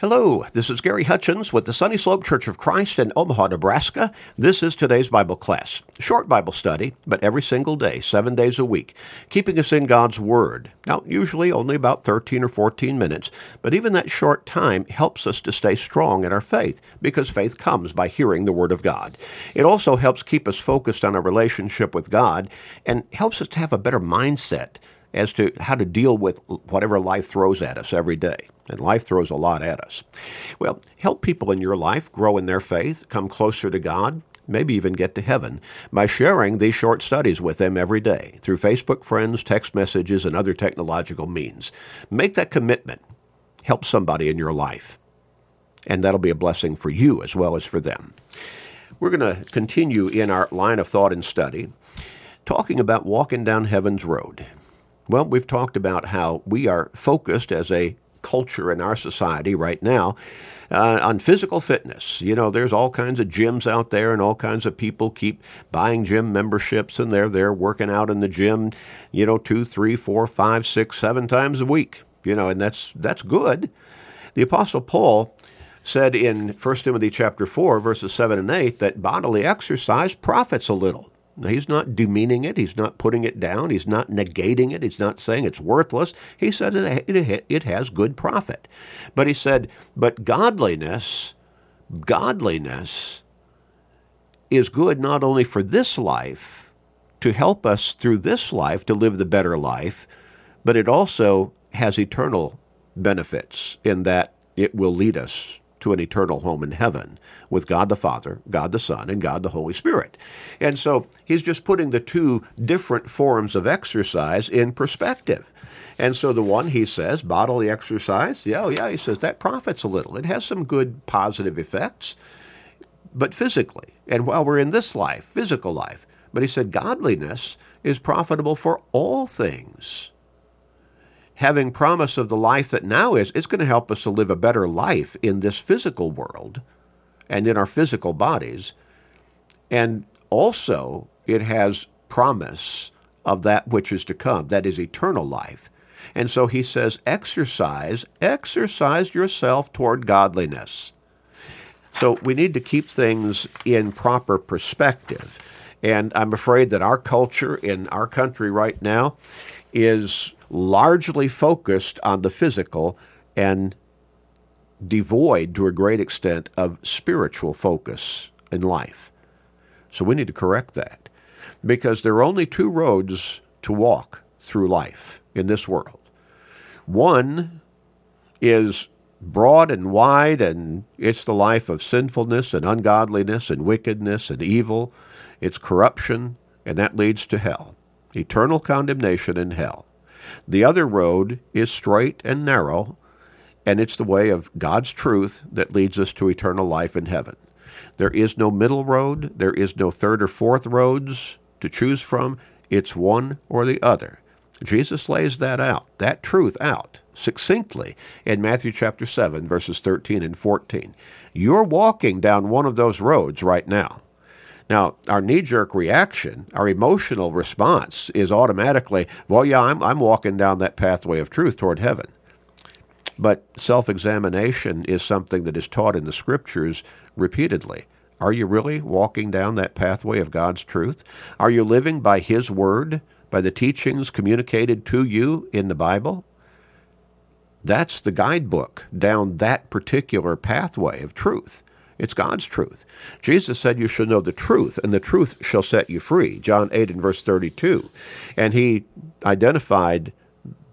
Hello, this is Gary Hutchins with the Sunny Slope Church of Christ in Omaha, Nebraska. This is today's Bible class. Short Bible study, but every single day, seven days a week, keeping us in God's Word. Now, usually only about 13 or 14 minutes, but even that short time helps us to stay strong in our faith, because faith comes by hearing the Word of God. It also helps keep us focused on our relationship with God and helps us to have a better mindset as to how to deal with whatever life throws at us every day. And life throws a lot at us. Well, help people in your life grow in their faith, come closer to God, maybe even get to heaven by sharing these short studies with them every day through Facebook friends, text messages, and other technological means. Make that commitment. Help somebody in your life. And that'll be a blessing for you as well as for them. We're going to continue in our line of thought and study talking about walking down heaven's road. Well, we've talked about how we are focused as a culture in our society right now uh, on physical fitness. You know, there's all kinds of gyms out there, and all kinds of people keep buying gym memberships, and they're there working out in the gym, you know, two, three, four, five, six, seven times a week. You know, and that's that's good. The Apostle Paul said in 1 Timothy chapter 4 verses 7 and 8 that bodily exercise profits a little. He's not demeaning it. He's not putting it down. He's not negating it. He's not saying it's worthless. He says it has good profit. But he said, but godliness, godliness is good not only for this life, to help us through this life to live the better life, but it also has eternal benefits in that it will lead us to an eternal home in heaven with God the Father, God the Son, and God the Holy Spirit. And so he's just putting the two different forms of exercise in perspective. And so the one he says, bodily exercise, yeah, oh, yeah, he says that profits a little. It has some good positive effects, but physically. And while we're in this life, physical life, but he said godliness is profitable for all things having promise of the life that now is, it's going to help us to live a better life in this physical world and in our physical bodies. And also, it has promise of that which is to come, that is eternal life. And so he says, exercise, exercise yourself toward godliness. So we need to keep things in proper perspective. And I'm afraid that our culture in our country right now is largely focused on the physical and devoid to a great extent of spiritual focus in life. So we need to correct that because there are only two roads to walk through life in this world. One is broad and wide, and it's the life of sinfulness and ungodliness and wickedness and evil. It's corruption, and that leads to hell, eternal condemnation in hell. The other road is straight and narrow, and it's the way of God's truth that leads us to eternal life in heaven. There is no middle road, there is no third or fourth roads to choose from. It's one or the other. Jesus lays that out, that truth out succinctly in Matthew chapter 7, verses 13 and 14. You're walking down one of those roads right now. Now, our knee jerk reaction, our emotional response is automatically, well, yeah, I'm, I'm walking down that pathway of truth toward heaven. But self examination is something that is taught in the scriptures repeatedly. Are you really walking down that pathway of God's truth? Are you living by His word, by the teachings communicated to you in the Bible? That's the guidebook down that particular pathway of truth. It's God's truth. Jesus said, You shall know the truth, and the truth shall set you free. John 8 and verse 32. And he identified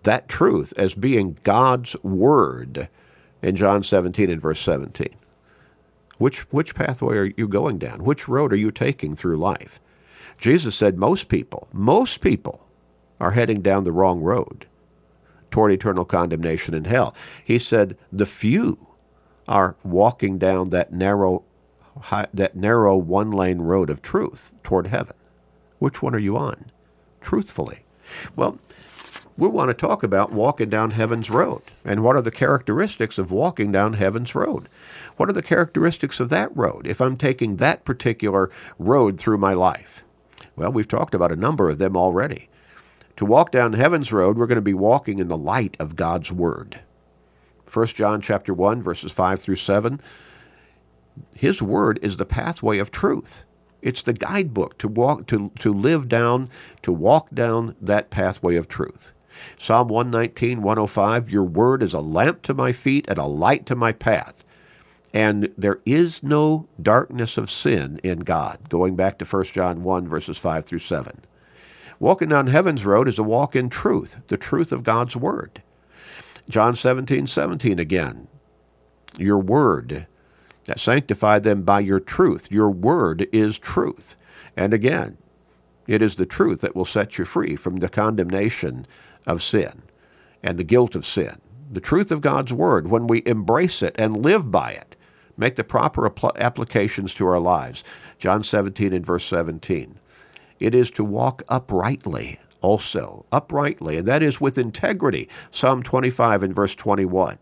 that truth as being God's word in John 17 and verse 17. Which, which pathway are you going down? Which road are you taking through life? Jesus said most people, most people are heading down the wrong road toward eternal condemnation in hell. He said the few are walking down that narrow, that narrow one lane road of truth toward heaven. Which one are you on? Truthfully. Well, we want to talk about walking down heaven's road. And what are the characteristics of walking down heaven's road? What are the characteristics of that road if I'm taking that particular road through my life? Well, we've talked about a number of them already. To walk down heaven's road, we're going to be walking in the light of God's Word. 1 John chapter 1 verses 5 through 7. His word is the pathway of truth. It's the guidebook to walk to, to live down, to walk down that pathway of truth. Psalm 119, 105, Your word is a lamp to my feet and a light to my path. And there is no darkness of sin in God, going back to 1 John 1, verses 5 through 7. Walking down heaven's road is a walk in truth, the truth of God's word. John 17, 17 again. Your word that sanctify them by your truth. Your word is truth. And again, it is the truth that will set you free from the condemnation of sin and the guilt of sin. The truth of God's word, when we embrace it and live by it, make the proper applications to our lives. John 17 and verse 17. It is to walk uprightly also, uprightly, and that is with integrity. Psalm 25 and verse 21.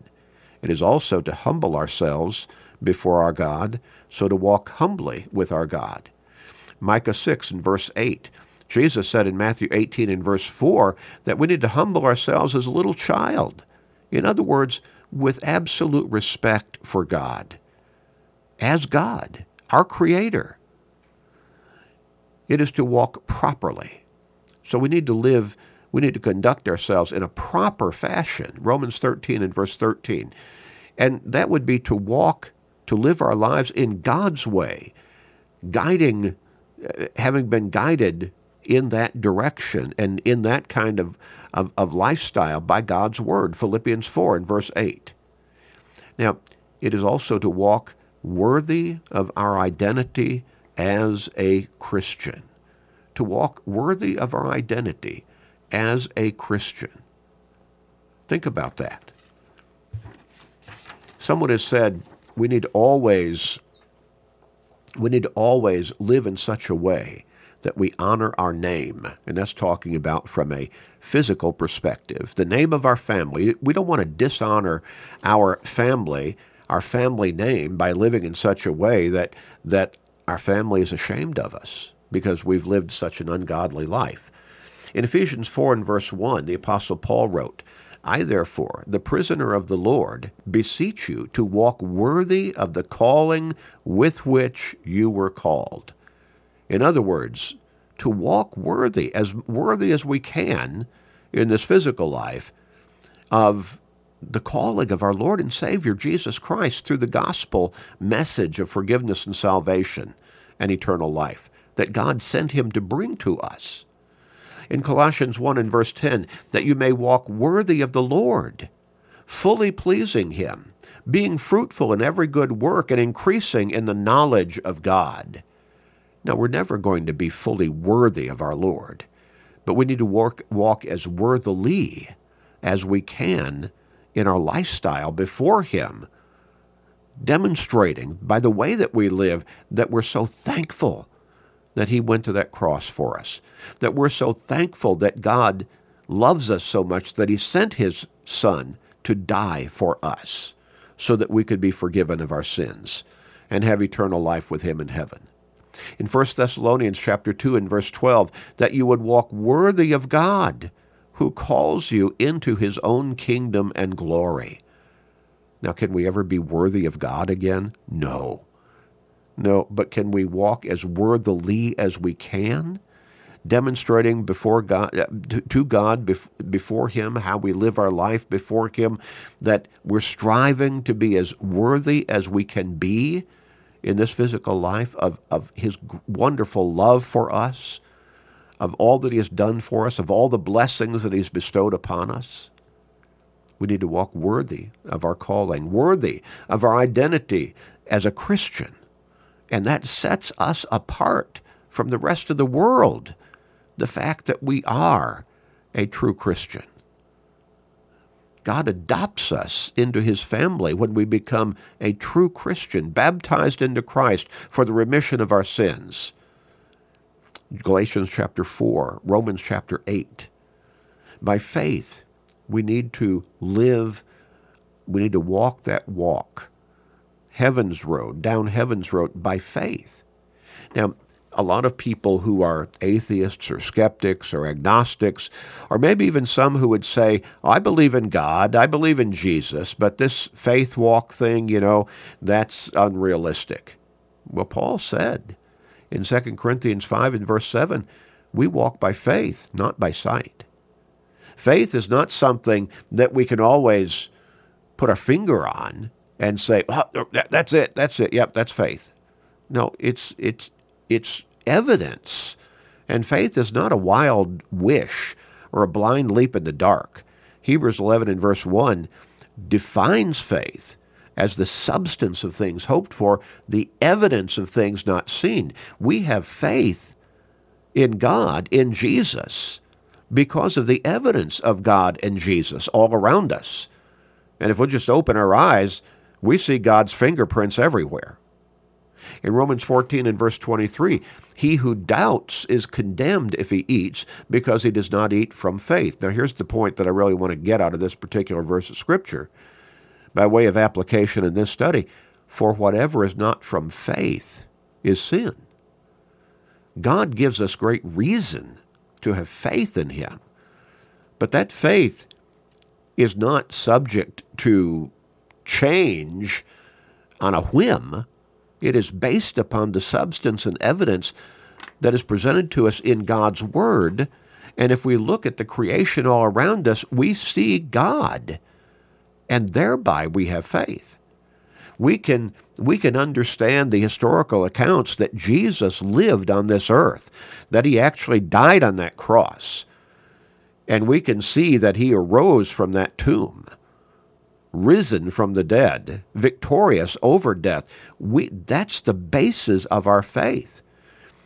It is also to humble ourselves before our God, so to walk humbly with our God. Micah 6 and verse 8. Jesus said in Matthew 18 and verse 4 that we need to humble ourselves as a little child. In other words, with absolute respect for God, as God, our Creator. It is to walk properly. So we need to live, we need to conduct ourselves in a proper fashion. Romans 13 and verse 13. And that would be to walk to live our lives in God's way, guiding, uh, having been guided in that direction and in that kind of, of, of lifestyle by God's Word, Philippians 4 and verse 8. Now, it is also to walk worthy of our identity as a Christian, to walk worthy of our identity as a Christian. Think about that. Someone has said, we need always we need to always live in such a way that we honor our name. And that's talking about from a physical perspective. The name of our family. We don't want to dishonor our family, our family name, by living in such a way that, that our family is ashamed of us because we've lived such an ungodly life. In Ephesians 4 and verse 1, the Apostle Paul wrote, I, therefore, the prisoner of the Lord, beseech you to walk worthy of the calling with which you were called. In other words, to walk worthy, as worthy as we can in this physical life, of the calling of our Lord and Savior Jesus Christ through the gospel message of forgiveness and salvation and eternal life that God sent him to bring to us in Colossians 1 and verse 10 that you may walk worthy of the Lord, fully pleasing him, being fruitful in every good work and increasing in the knowledge of God. Now, we're never going to be fully worthy of our Lord, but we need to walk, walk as worthily as we can in our lifestyle before Him, demonstrating by the way that we live that we're so thankful that He went to that cross for us, that we're so thankful that God loves us so much that He sent His Son to die for us so that we could be forgiven of our sins and have eternal life with Him in heaven. In 1 Thessalonians chapter 2 and verse 12, that you would walk worthy of God who calls you into his own kingdom and glory. Now, can we ever be worthy of God again? No. No, but can we walk as worthily as we can? Demonstrating before God, uh, to God, before Him, how we live our life before Him, that we're striving to be as worthy as we can be in this physical life of, of His wonderful love for us, of all that He has done for us, of all the blessings that He's bestowed upon us. We need to walk worthy of our calling, worthy of our identity as a Christian. And that sets us apart from the rest of the world, the fact that we are a true Christian. God adopts us into his family when we become a true Christian, baptized into Christ for the remission of our sins. Galatians chapter 4, Romans chapter 8. By faith, we need to live, we need to walk that walk heaven's road, down heaven's road by faith. Now, a lot of people who are atheists or skeptics or agnostics, or maybe even some who would say, I believe in God, I believe in Jesus, but this faith walk thing, you know, that's unrealistic. Well, Paul said in 2 Corinthians 5 and verse 7, we walk by faith, not by sight. Faith is not something that we can always put our finger on and say, oh, that's it, that's it, yep, that's faith. No, it's, it's it's evidence. And faith is not a wild wish or a blind leap in the dark. Hebrews 11 and verse 1 defines faith as the substance of things hoped for, the evidence of things not seen. We have faith in God, in Jesus, because of the evidence of God and Jesus all around us. And if we'll just open our eyes, we see God's fingerprints everywhere. In Romans 14 and verse 23, he who doubts is condemned if he eats because he does not eat from faith. Now, here's the point that I really want to get out of this particular verse of Scripture by way of application in this study. For whatever is not from faith is sin. God gives us great reason to have faith in Him, but that faith is not subject to change on a whim it is based upon the substance and evidence that is presented to us in God's Word. And if we look at the creation all around us, we see God, and thereby we have faith. We can, we can understand the historical accounts that Jesus lived on this earth, that he actually died on that cross, and we can see that he arose from that tomb risen from the dead, victorious over death. We, that's the basis of our faith.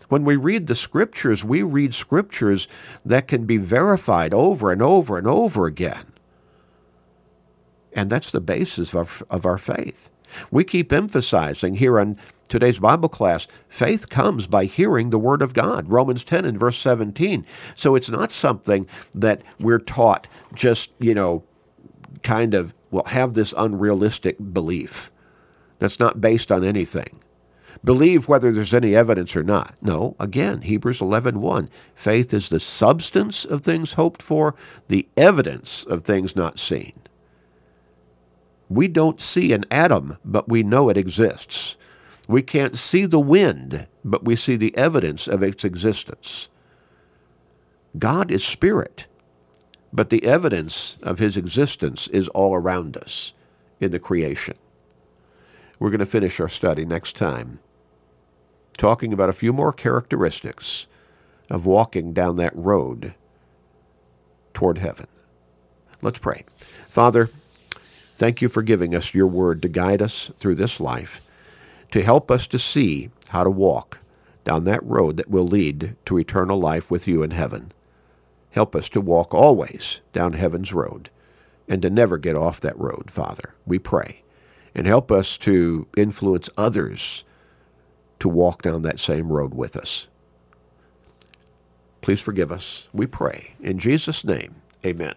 When we read the scriptures, we read scriptures that can be verified over and over and over again. And that's the basis of, of our faith. We keep emphasizing here on today's Bible class faith comes by hearing the Word of God, Romans 10 and verse 17. So it's not something that we're taught just, you know, kind of will have this unrealistic belief that's not based on anything. Believe whether there's any evidence or not. No, again, Hebrews 11:1. Faith is the substance of things hoped for, the evidence of things not seen. We don't see an atom, but we know it exists. We can't see the wind, but we see the evidence of its existence. God is spirit. But the evidence of his existence is all around us in the creation. We're going to finish our study next time talking about a few more characteristics of walking down that road toward heaven. Let's pray. Father, thank you for giving us your word to guide us through this life, to help us to see how to walk down that road that will lead to eternal life with you in heaven. Help us to walk always down heaven's road and to never get off that road, Father. We pray. And help us to influence others to walk down that same road with us. Please forgive us. We pray. In Jesus' name, amen.